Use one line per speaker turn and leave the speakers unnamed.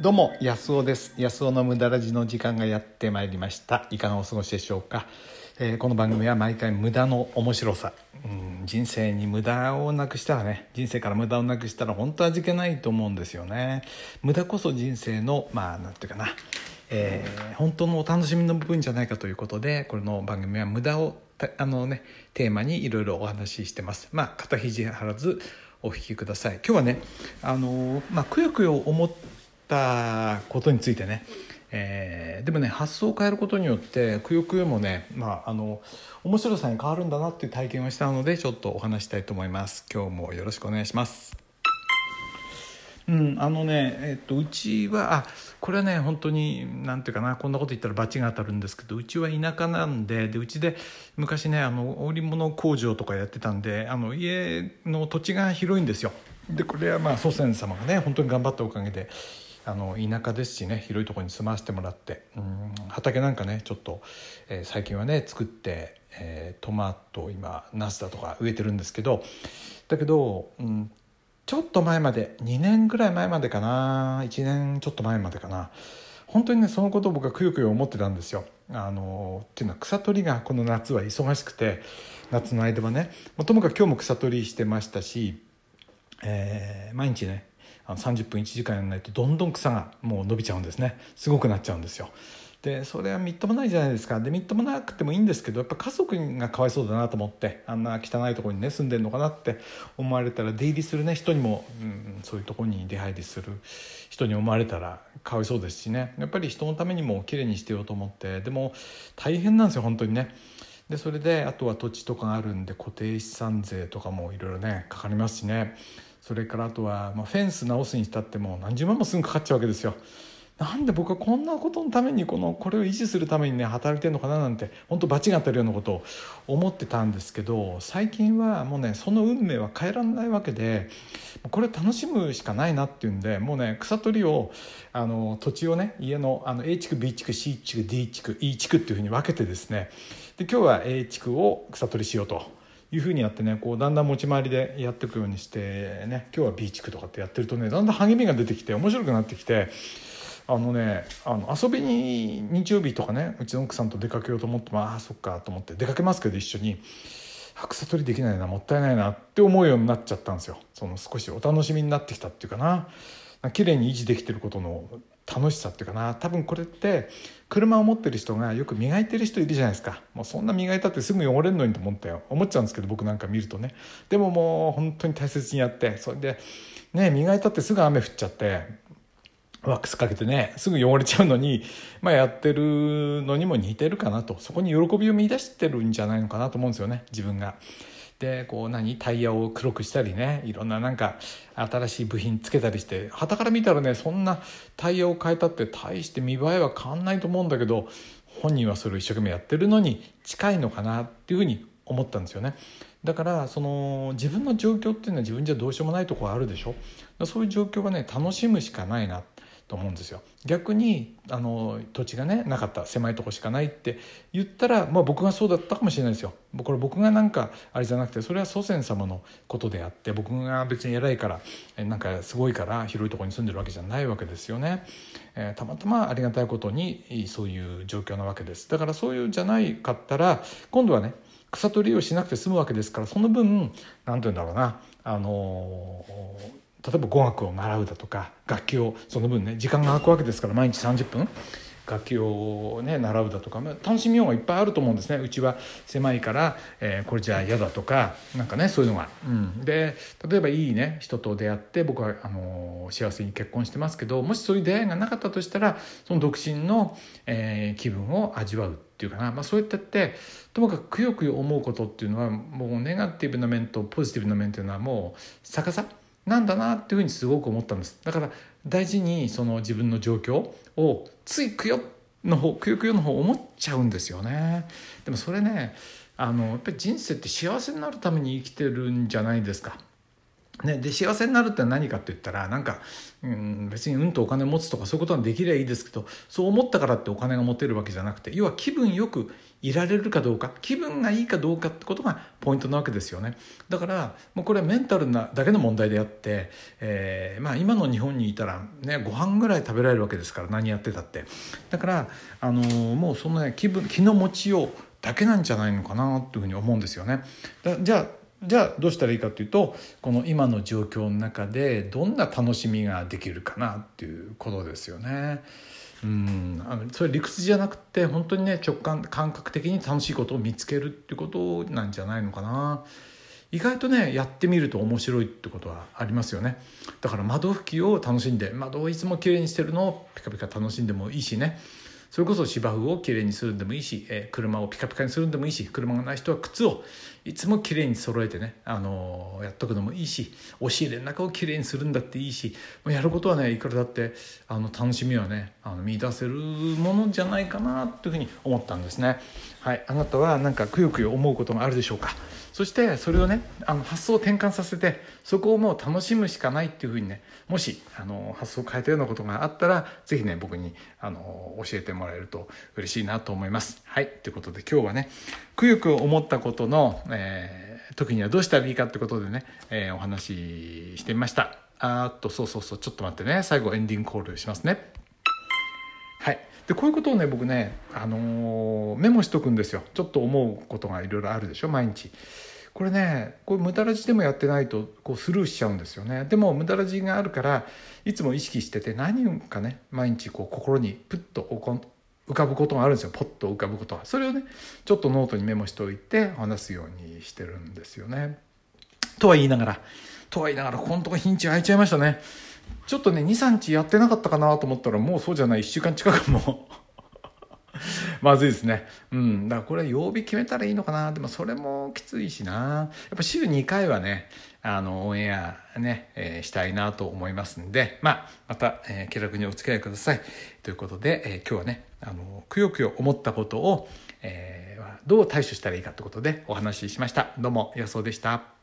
どうも安尾です。安尾の無駄ラジの時間がやってまいりました。いかがお過ごしでしょうか、えー、この番組は毎回無駄の面白さ、うん、人生に無駄をなくしたらね人生から無駄をなくしたら本当は味気ないと思うんですよね。無駄こそ人生のまあなんていうかな。えー、本当のお楽しみの部分じゃないかということでこの番組は無駄をあのねテーマにいろいろお話ししてます。まあ肩肘張らずお聞きください。今日はねあのまあくよくよ思ったことについてね。えー、でもね発想を変えることによってくよくよもね、まあ、あの面白さに変わるんだなっていう体験をしたのでちょっとお話したいと思います。今日もよろしくお願いします。うんあのねえっとうちはあこれはね本当に何ていうかなこんなこと言ったら罰が当たるんですけどうちは田舎なんででうちで昔ねあの織物工場とかやってたんであの家の土地が広いんですよ。でこれはまあ祖先様がね本当に頑張ったおかげであの田舎ですしね広いところに住まわせてもらってうん畑なんかねちょっと、えー、最近はね作って、えー、トマト今ナスだとか植えてるんですけどだけど、うん、ちょっと前まで2年ぐらい前までかな1年ちょっと前までかな本当にねそのことを僕はくよくよ思ってたんですよ。あのっていうのは草取りがこの夏は忙しくて夏の間はねともかく今日も草取りしてましたし、えー、毎日ねあの30分1時間やらないとどんどん草がもう伸びちゃうんですねすごくなっちゃうんですよ。でそれはみっともないじゃないですかでみっともなくてもいいんですけどやっぱ家族がかわいそうだなと思ってあんな汚いところにね住んでるのかなって思われたら出入りするね人にも、うん、そういうところに出入りする人に思われたらかわいそうですしねやっぱり人のためにもきれいにしてようと思ってでも大変なんですよ本当にね。でそれであとは土地とかあるんで固定資産税とかもいろいろねかかりますしねそれからあとは、まあ、フェンス直すにしたっても何十万もすぐかかっちゃうわけですよ。なんで僕はこんなことのためにこのこれを維持するためにね働いてるのかななんて本当罰が当たるようなことを思ってたんですけど最近はもうねその運命は変えられないわけでこれ楽しむしかないなっていうんでもうね草取りをあの土地をね家のあの A 地区 B 地区 C 地区 D 地区 E 地区っていうふうに分けてですねで今日は A 地区を草取りしようと。いうふうにやってねこうだんだん持ち回りでやっていくようにしてね今日は B 地区とかってやってるとねだんだん励みが出てきて面白くなってきてあのねあの遊びに日曜日とかねうちの奥さんと出かけようと思ってもあそっかと思って出かけますけど一緒に草取りできないなもったいないなって思うようになっちゃったんですよ。その少しお楽しみになってきたっていうかな綺麗に維持できてることの楽しさっていうかな。多分これって車を持ってる人がよく磨いてる人いるじゃないですか。もうそんな磨いたってすぐ汚れるのにと思って思っちゃうんですけど僕なんか見るとね。でももう本当に大切にやってそれでね磨いたってすぐ雨降っちゃってワックスかけてねすぐ汚れちゃうのに、まあ、やってるのにも似てるかなと。そこに喜びを見出してるんじゃないのかなと思うんですよね自分が。でこう何タイヤを黒くしたりねいろんななんか新しい部品つけたりして旗から見たらねそんなタイヤを変えたって大して見栄えは変わんないと思うんだけど本人はそれを一生懸命やってるのに近いのかなっていうふうに思ったんですよね。だからその自分の状況っていうのは自分じゃどうしようもないところあるでしょそういう状況はね楽しむしかないなと思うんですよ。逆にあの土地がねなかった狭いとこしかないって言ったら、まあ、僕がそうだったかもしれないですよ。これ僕がなんかあれじゃなくてそれは祖先様のことであって僕が別に偉いからなんかすごいから広いとこに住んでるわけじゃないわけですよね、えー、たまたまありがたいことにそういう状況なわけです。だからそういうじゃないかったら今度はね草取りをしなくて済むわけですからその分何て言うんだろうなあのー例えば語学を習うだとか楽器をその分ね時間が空くわけですから毎日30分楽器をね習うだとか楽しみようがいっぱいあると思うんですね。うちは狭いから、えー、これじゃ嫌だとかなんかねそういうのが、うん、で例えばいいね人と出会って僕はあの幸せに結婚してますけどもしそういう出会いがなかったとしたらその独身の、えー、気分を味わうっていうかな、まあ、そうやってってともかくくよくよ思うことっていうのはもうネガティブな面とポジティブな面っていうのはもう逆さなんだなっていうふうにすごく思ったんです。だから大事にその自分の状況をついくよの方くよくよの方思っちゃうんですよね。でもそれねあのやっぱり人生って幸せになるために生きてるんじゃないですか。ね、で幸せになるって何かって言ったらなんか、うん、別にうんとお金持つとかそういうことはできりゃいいですけどそう思ったからってお金が持てるわけじゃなくて要は気分よくいられるかどうか気分がいいかどうかってことがポイントなわけですよねだからもうこれはメンタルなだけの問題であって、えー、まあ、今の日本にいたら、ね、ご飯ぐらい食べられるわけですから何やってたってだから、あのー、もうそのね気分気の持ちようだけなんじゃないのかなというふうに思うんですよね。じゃあじゃあどうしたらいいかというとこの今の状況の中でどんな楽しみができるかなっていうことですよね。うんあのそれ理屈じゃなくて本当にね直感感覚的に楽しいことを見つけるっていうことなんじゃないのかな。意外とねやってみると面白いってことはありますよねだから窓拭きを楽しんで窓をいつもきれいにしてるのをピカピカ楽しんでもいいしねそれこそ芝生をきれいにするんでもいいし、えー、車をピカピカにするんでもいいし車がない人は靴をいつもきれいに揃えてね、あのー、やっとくのもいいし押し入れの中をきれいにするんだっていいしやることはねいくらだってあの楽しみはねあの見出せるものじゃないかなというふうに思ったんですね。はい、あなたはなんかくよくよ思うことがあるでしょうかそしてそれをねあの発想を転換させてそこをもう楽しむしかないっていうふうにねもしあの発想を変えたようなことがあったら是非ね僕にあの教えてもらえると嬉しいなと思います。はいということで今日はねくよくよ思ったことの、えー、時にはどうしたらいいかってことでね、えー、お話ししてみました。あっとそうそうそうちょっと待ってね最後エンディングコールしますね。でこういうことをね僕ね、あのー、メモしとくんですよ。ちょっと思うことがいろいろあるでしょ毎日。これねこれ無駄ラジでもやってないとこうスルーしちゃうんですよね。でも無駄ラジがあるからいつも意識してて何かね毎日こう心にプッと浮かぶことがあるんですよ。ポッと浮かぶことがそれをねちょっとノートにメモしておいて話すようにしてるんですよね。とは言いながらとは言いながらここのとこ日にち空いちゃいましたね。ちょっとね、2、3日やってなかったかなと思ったら、もうそうじゃない、1週間近くも まずいですね。うん。だからこれ曜日決めたらいいのかな。でもそれもきついしな。やっぱ週2回はね、あの、オンエアね、えー、したいなと思いますんで、まあ、また、えー、気楽にお付き合いください。ということで、えー、今日はね、あの、くよくよ思ったことを、えー、どう対処したらいいかということでお話ししました。どうも、安尾でした。